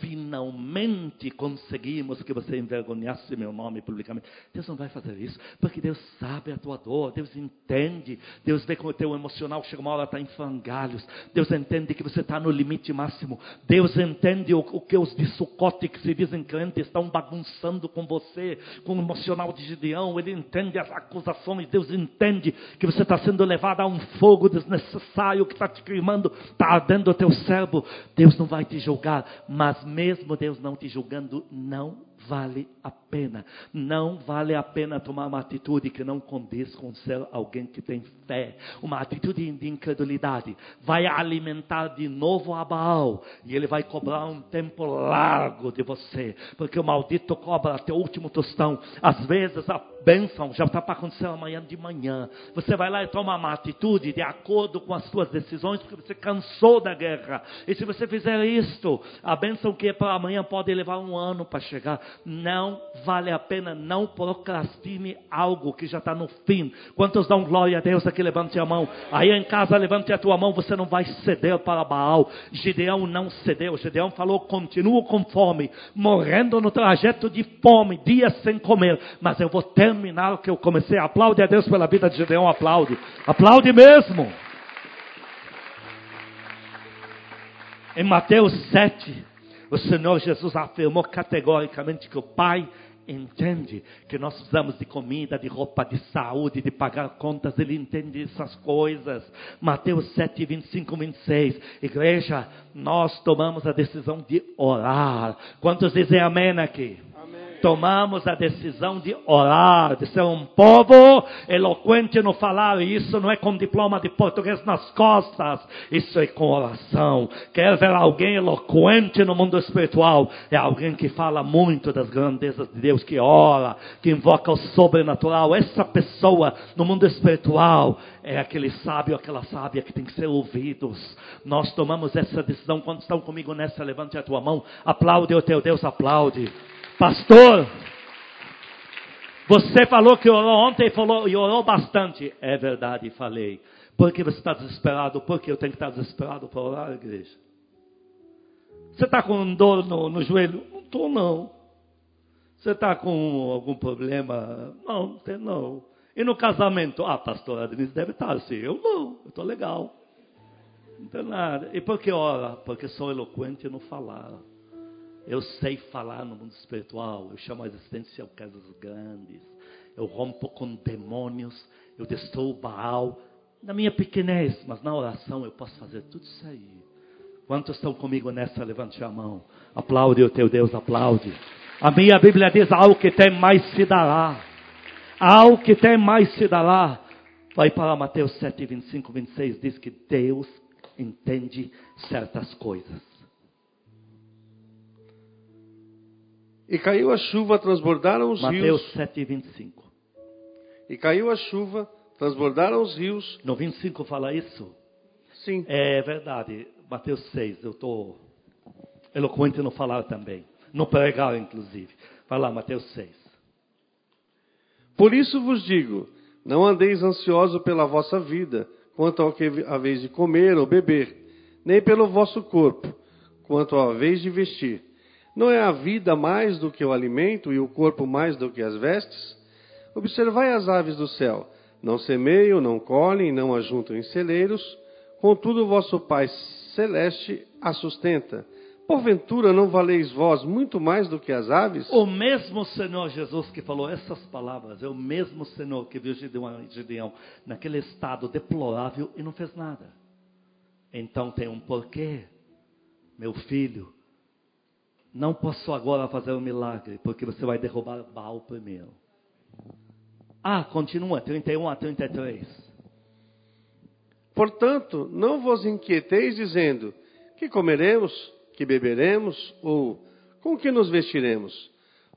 finalmente conseguimos que você envergonhasse meu nome publicamente. Deus não vai fazer isso, porque Deus sabe a tua dor, Deus entende, Deus vê como o teu emocional chega uma hora está em frangalhos, Deus entende que você está no limite máximo, Deus entende o, o que os de Sucote que se dizem crentes estão bagunçando com você, com o emocional de Gideão, Ele entende as acusações, Deus entende que você está sendo levado a um fogo desnecessário que está te queimando, está ardendo o teu cérebro, Deus não vai te julgar, mas mesmo Deus não te julgando, não vale a pena. Não vale a pena tomar uma atitude que não condiz com ser alguém que tem fé. Uma atitude de incredulidade. Vai alimentar de novo a Baal. E ele vai cobrar um tempo largo de você. Porque o maldito cobra até o último tostão. Às vezes a bênção já está para acontecer amanhã de manhã. Você vai lá e toma uma atitude de acordo com as suas decisões, porque você cansou da guerra. E se você fizer isto, a bênção que é para amanhã pode levar um ano para chegar. Não vale a pena, não procrastine algo que já está no fim. Quantos dão glória a Deus aqui? Levante a mão. Aí em casa, levante a tua mão, você não vai ceder para Baal. Gideão não cedeu. Gideão falou: continuo com fome, morrendo no trajeto de fome, dias sem comer, mas eu vou terminar que eu comecei. Aplaude a Deus pela vida de Gideão, aplaude. Aplaude mesmo. Em Mateus 7, o Senhor Jesus afirmou categoricamente que o Pai entende que nós precisamos de comida, de roupa, de saúde, de pagar contas, ele entende essas coisas. Mateus 7, 25, 26. Igreja, nós tomamos a decisão de orar. Quantos dizem amém aqui? Tomamos a decisão de orar, de ser um povo eloquente no falar. E isso não é com diploma de português nas costas, isso é com oração. Quer ver alguém eloquente no mundo espiritual? É alguém que fala muito das grandezas de Deus, que ora, que invoca o sobrenatural. Essa pessoa no mundo espiritual é aquele sábio, aquela sábia que tem que ser ouvidos. Nós tomamos essa decisão. Quando estão comigo nessa, levante a tua mão, aplaude o teu Deus, aplaude. Pastor, você falou que orou ontem falou, e orou bastante. É verdade, falei. Por que você está desesperado? Porque eu tenho que estar desesperado para orar, igreja. Você está com dor no, no joelho? Não estou, não. Você está com algum problema? Não, não tem não. E no casamento? Ah, pastora Denise deve estar assim. Eu não, eu estou legal. Não tem nada. E por que ora? Porque sou eloquente no falar. Eu sei falar no mundo espiritual. Eu chamo a existência casas grandes. Eu rompo com demônios. Eu destruo Baal. Na minha pequenez, mas na oração eu posso fazer tudo isso aí. Quantos estão comigo nessa? Levante a mão. Aplaude o teu Deus, aplaude. A minha Bíblia diz: ao que tem mais se dará. Ao que tem mais se dará. Vai para Mateus 7, 25, 26. Diz que Deus entende certas coisas. E caiu a chuva, transbordaram os Mateus rios. Mateus 7, 25. E caiu a chuva, transbordaram os rios. No 25 fala isso? Sim. É verdade. Mateus 6, eu estou eloquente no falar também. No pregar, inclusive. Vai lá, Mateus 6. Por isso vos digo: não andeis ansiosos pela vossa vida, quanto ao que haveis de comer ou beber, nem pelo vosso corpo, quanto ao haveis de vestir. Não é a vida mais do que o alimento e o corpo mais do que as vestes? Observai as aves do céu. Não semeiam, não colhem, não ajuntam em celeiros. Contudo, vosso Pai celeste a sustenta. Porventura não valeis vós muito mais do que as aves? O mesmo Senhor Jesus que falou essas palavras, é o mesmo Senhor que viu Gideão, naquele estado deplorável e não fez nada. Então tem um porquê, meu filho. Não posso agora fazer um milagre, porque você vai derrubar Baal primeiro. Ah, continua, 31 a 33. Portanto, não vos inquieteis dizendo: que comeremos, que beberemos, ou com que nos vestiremos?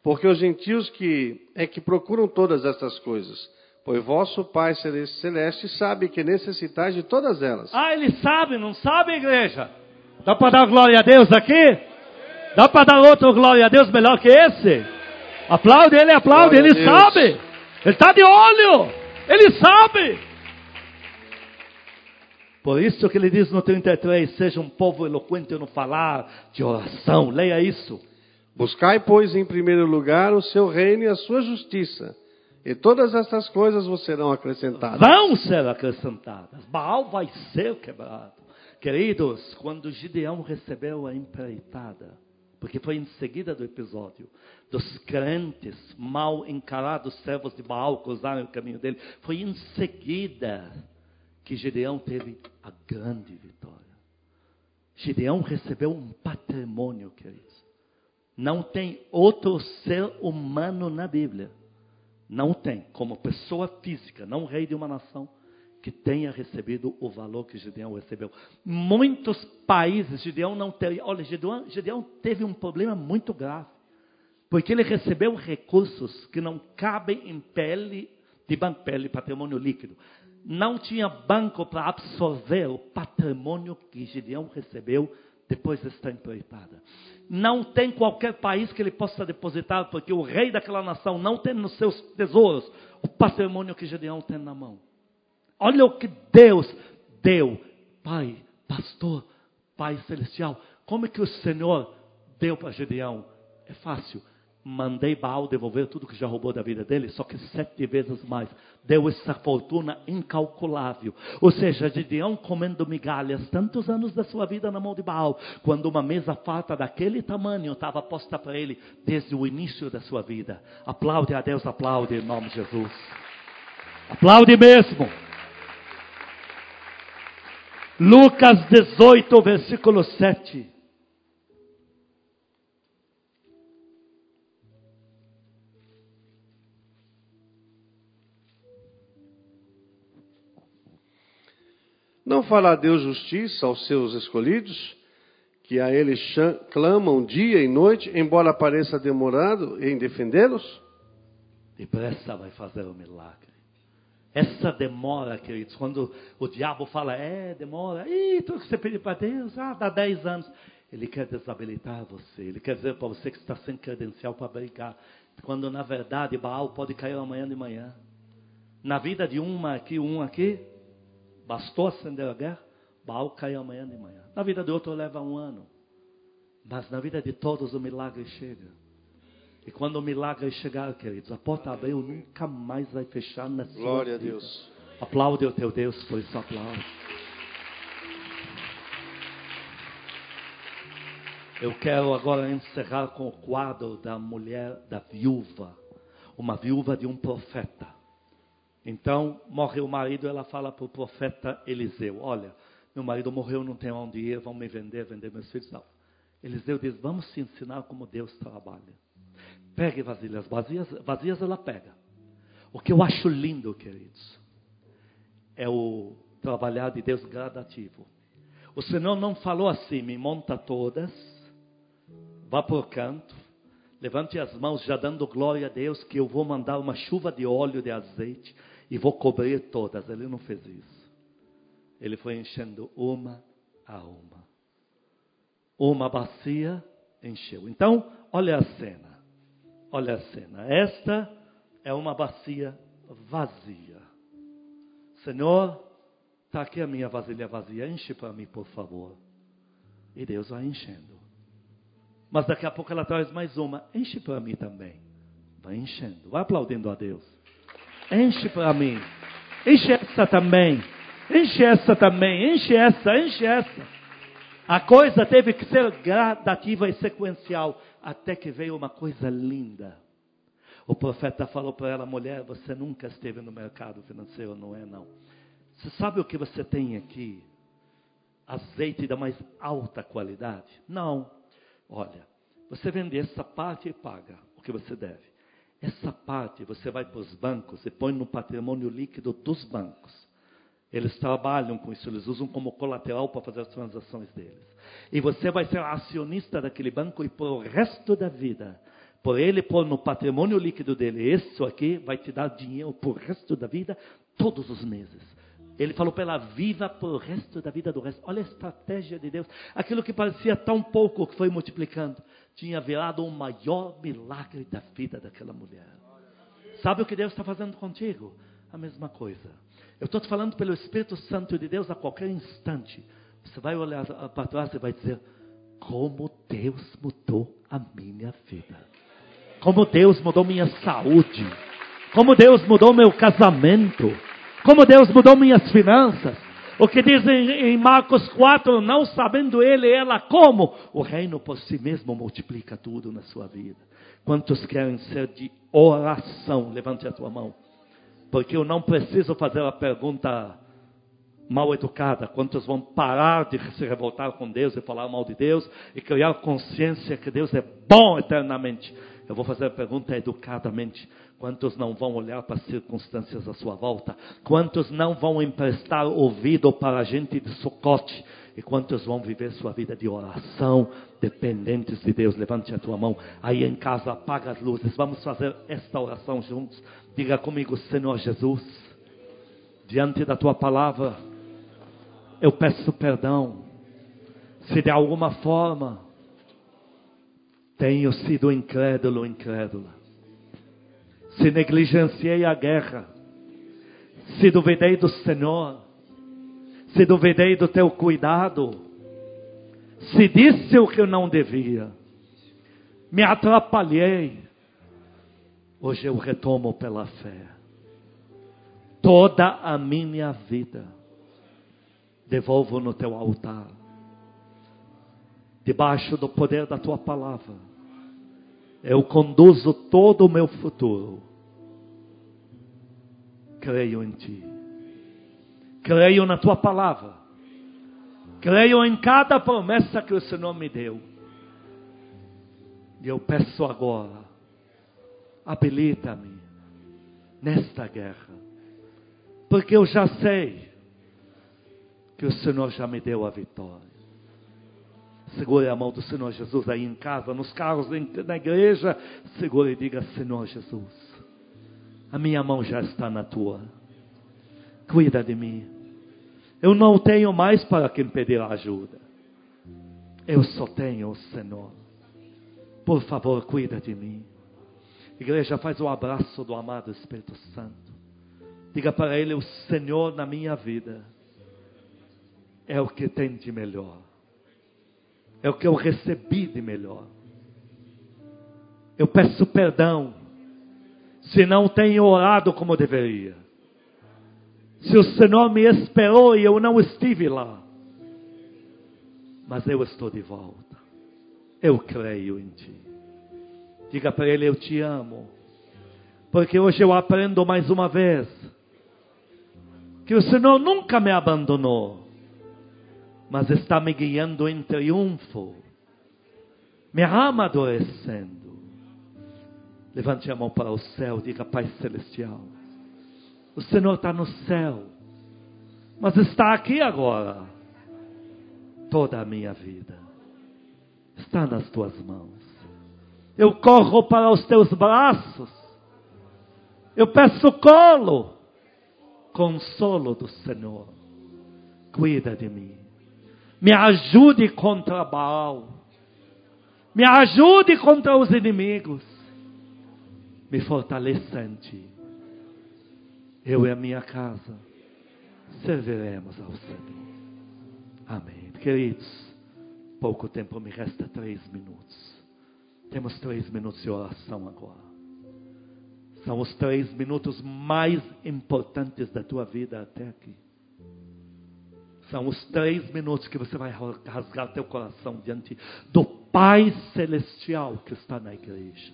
Porque os gentios que é que procuram todas estas coisas. Pois vosso Pai Celeste sabe que necessitais de todas elas. Ah, ele sabe, não sabe, igreja? Dá para dar glória a Deus aqui? Dá para dar outro glória a Deus melhor que esse? Aplaude ele, aplaude, glória ele sabe. Ele está de olho. Ele sabe. Por isso que ele diz no 33, seja um povo eloquente no falar de oração. Leia isso. Buscai, pois, em primeiro lugar o seu reino e a sua justiça e todas essas coisas vos serão acrescentadas. Vão ser acrescentadas. Baal vai ser quebrado. Queridos, quando Gideão recebeu a empreitada, porque foi em seguida do episódio, dos crentes mal encarados servos de Baal cruzaram o caminho dele, foi em seguida que Gideão teve a grande vitória. Gideão recebeu um patrimônio, queridos. Não tem outro ser humano na Bíblia não tem, como pessoa física, não rei de uma nação, que tenha recebido o valor que Gideão recebeu. Muitos países, Gideão não teve. Olha, Gideão, Gideão teve um problema muito grave. Porque ele recebeu recursos que não cabem em pele de banco, pele, patrimônio líquido. Não tinha banco para absorver o patrimônio que Gideão recebeu depois desta empreitada. Não tem qualquer país que ele possa depositar, porque o rei daquela nação não tem nos seus tesouros o patrimônio que Gedeão tem na mão. Olha o que Deus deu. Pai, pastor, Pai celestial, como é que o Senhor deu para Gedeão? É fácil mandei Baal devolver tudo que já roubou da vida dele, só que sete vezes mais. Deu essa fortuna incalculável. Ou seja, Gideão comendo migalhas tantos anos da sua vida na mão de Baal, quando uma mesa farta daquele tamanho estava posta para ele desde o início da sua vida. Aplaude a Deus, aplaude em nome de Jesus. Aplaude mesmo. Lucas 18, versículo 7. Não fará Deus justiça aos seus escolhidos, que a Ele clamam dia e noite, embora pareça demorado em defendê-los? Depressa vai fazer o milagre. Essa demora, queridos, quando o diabo fala, é, demora, e tudo que você pediu para Deus, ah, dá 10 anos. Ele quer desabilitar você, ele quer dizer para você que está sem credencial para brincar. Quando na verdade Baal pode cair amanhã de manhã. Na vida de uma aqui, um aqui, Bastou acender a guerra, Baal cai amanhã de manhã. Na vida de outro leva um ano. Mas na vida de todos o milagre chega. E quando o milagre chegar, queridos, a porta abriu, nunca mais vai fechar na sua Glória vida. a Deus. Aplaude o teu Deus, por isso aplaude. Eu quero agora encerrar com o quadro da mulher, da viúva. Uma viúva de um profeta. Então, morre o marido, ela fala para o profeta Eliseu: Olha, meu marido morreu, não tenho onde ir, vão me vender, vender meus filhos. Não. Eliseu diz: Vamos te ensinar como Deus trabalha. Pegue vasilhas vazias, vazias ela pega. O que eu acho lindo, queridos, é o trabalhar de Deus gradativo. O Senhor não falou assim: me monta todas, vá por canto, levante as mãos já dando glória a Deus, que eu vou mandar uma chuva de óleo, de azeite e vou cobrir todas. Ele não fez isso. Ele foi enchendo uma a uma. Uma bacia encheu. Então, olha a cena. Olha a cena. Esta é uma bacia vazia. Senhor, está aqui a minha vasilha vazia. Enche para mim, por favor. E Deus vai enchendo. Mas daqui a pouco ela traz mais uma. Enche para mim também. Vai enchendo. Vai aplaudindo a Deus. Enche para mim. Enche essa também. Enche essa também. Enche essa, enche essa. A coisa teve que ser gradativa e sequencial, até que veio uma coisa linda. O profeta falou para ela, mulher, você nunca esteve no mercado financeiro, não é não. Você sabe o que você tem aqui? Azeite da mais alta qualidade? Não. Olha, você vende essa parte e paga o que você deve. Essa parte você vai para os bancos e põe no patrimônio líquido dos bancos. Eles trabalham com isso, eles usam como colateral para fazer as transações deles. E você vai ser acionista daquele banco e por o resto da vida, por ele pôr no patrimônio líquido dele, isso aqui vai te dar dinheiro por resto da vida, todos os meses. Ele falou para ela, viva por resto da vida do resto. Olha a estratégia de Deus. Aquilo que parecia tão pouco que foi multiplicando, tinha virado o maior milagre da vida daquela mulher. Sabe o que Deus está fazendo contigo? A mesma coisa. Eu estou te falando pelo Espírito Santo de Deus a qualquer instante. Você vai olhar para trás e vai dizer: Como Deus mudou a minha vida. Como Deus mudou minha saúde. Como Deus mudou meu casamento. Como Deus mudou minhas finanças. O que diz em, Marcos 4, não sabendo ele ela como, o reino por si mesmo multiplica tudo na sua vida. Quantos querem ser de oração? Levante a tua mão. Porque eu não preciso fazer a pergunta mal educada. Quantos vão parar de se revoltar com Deus e falar mal de Deus e criar consciência que Deus é bom eternamente? Eu vou fazer a pergunta educadamente. Quantos não vão olhar para as circunstâncias à sua volta? Quantos não vão emprestar ouvido para a gente de socote? E quantos vão viver sua vida de oração, dependentes de Deus? Levante a tua mão. Aí em casa, apaga as luzes. Vamos fazer esta oração juntos. Diga comigo, Senhor Jesus, diante da tua palavra, eu peço perdão. Se de alguma forma tenho sido incrédulo, incrédula. Se negligenciei a guerra. Se duvidei do Senhor. Se duvidei do teu cuidado. Se disse o que eu não devia. Me atrapalhei. Hoje eu retomo pela fé. Toda a minha vida devolvo no teu altar. Debaixo do poder da tua palavra. Eu conduzo todo o meu futuro. Creio em ti. Creio na tua palavra. Creio em cada promessa que o Senhor me deu. E eu peço agora, habilita-me nesta guerra. Porque eu já sei que o Senhor já me deu a vitória. Segure a mão do Senhor Jesus aí em casa, nos carros, na igreja. Segure e diga: Senhor Jesus, a minha mão já está na tua. Cuida de mim. Eu não tenho mais para quem pedir ajuda. Eu só tenho o Senhor. Por favor, cuida de mim. Igreja, faz o abraço do amado Espírito Santo. Diga para Ele: O Senhor na minha vida é o que tem de melhor. É o que eu recebi de melhor. Eu peço perdão se não tenho orado como deveria. Se o Senhor me esperou e eu não estive lá. Mas eu estou de volta. Eu creio em Ti. Diga para Ele: Eu te amo. Porque hoje eu aprendo mais uma vez que o Senhor nunca me abandonou mas está me guiando em triunfo, me amadurecendo. Levante a mão para o céu, diga Pai Celestial. O Senhor está no céu, mas está aqui agora. Toda a minha vida está nas tuas mãos. Eu corro para os teus braços. Eu peço colo, consolo do Senhor. Cuida de mim. Me ajude contra Baal. Me ajude contra os inimigos. Me fortaleça em ti. Eu e a minha casa serviremos ao Senhor. Amém. Queridos, pouco tempo me resta três minutos. Temos três minutos de oração agora. São os três minutos mais importantes da tua vida até aqui. São os três minutos que você vai rasgar teu coração diante do Pai Celestial que está na igreja.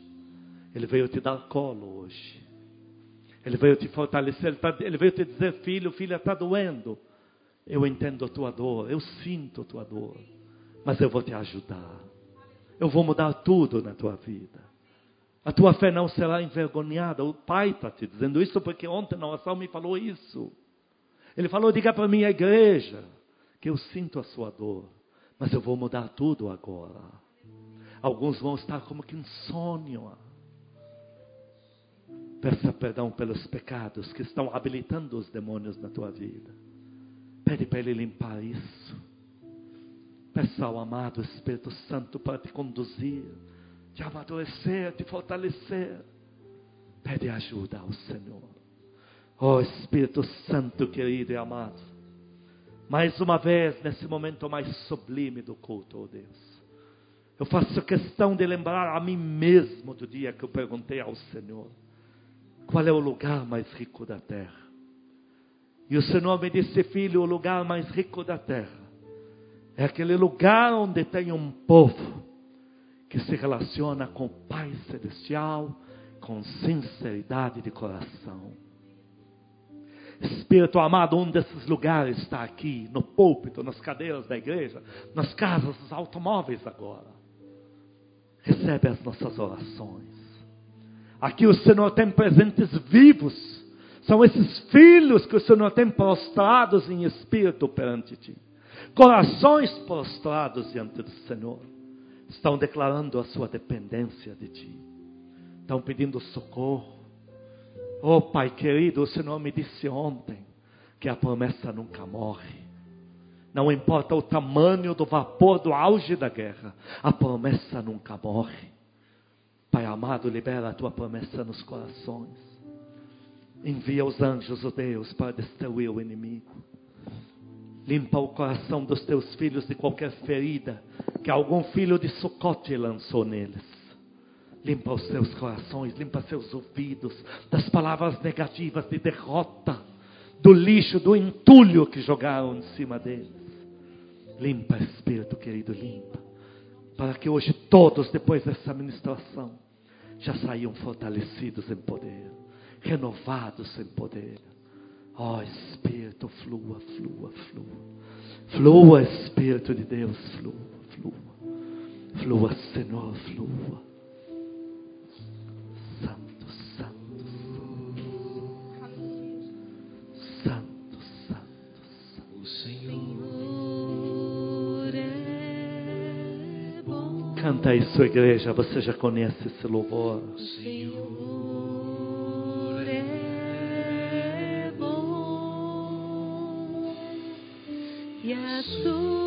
Ele veio te dar colo hoje. Ele veio te fortalecer. Ele, tá, ele veio te dizer, filho, filha, está doendo. Eu entendo a tua dor. Eu sinto a tua dor. Mas eu vou te ajudar. Eu vou mudar tudo na tua vida. A tua fé não será envergonhada. O Pai está te dizendo isso porque ontem na oração me falou isso. Ele falou: diga para minha igreja que eu sinto a sua dor, mas eu vou mudar tudo agora. Alguns vão estar como que insônia. Peça perdão pelos pecados que estão habilitando os demônios na tua vida. Pede para Ele limpar isso. Peça ao amado Espírito Santo para te conduzir, te amadurecer, te fortalecer. Pede ajuda ao Senhor. Oh Espírito Santo querido e amado. Mais uma vez, nesse momento mais sublime do culto, oh Deus. Eu faço questão de lembrar a mim mesmo do dia que eu perguntei ao Senhor: qual é o lugar mais rico da terra? E o Senhor me disse, filho, o lugar mais rico da terra é aquele lugar onde tem um povo que se relaciona com o Pai Celestial com sinceridade de coração. Espírito amado, um desses lugares está aqui, no púlpito, nas cadeiras da igreja, nas casas, nos automóveis agora. Recebe as nossas orações. Aqui o Senhor tem presentes vivos. São esses filhos que o Senhor tem prostrados em espírito perante ti. Corações prostrados diante do Senhor. Estão declarando a sua dependência de ti. Estão pedindo socorro Oh Pai querido, o Senhor me disse ontem que a promessa nunca morre. Não importa o tamanho do vapor do auge da guerra, a promessa nunca morre. Pai amado, libera a tua promessa nos corações. Envia os anjos, oh Deus, para destruir o inimigo. Limpa o coração dos teus filhos de qualquer ferida que algum filho de Sucote lançou neles. Limpa os seus corações, limpa seus ouvidos das palavras negativas de derrota, do lixo, do entulho que jogaram em cima deles. Limpa, Espírito querido, limpa. Para que hoje todos, depois dessa ministração, já saiam fortalecidos em poder, renovados em poder. Ó oh, Espírito, flua, flua, flua. Flua, Espírito de Deus, flua, flua. Flua, Senhor, flua. Canta aí, sua igreja, você já conhece esse louvor. Senhor é bom e a sua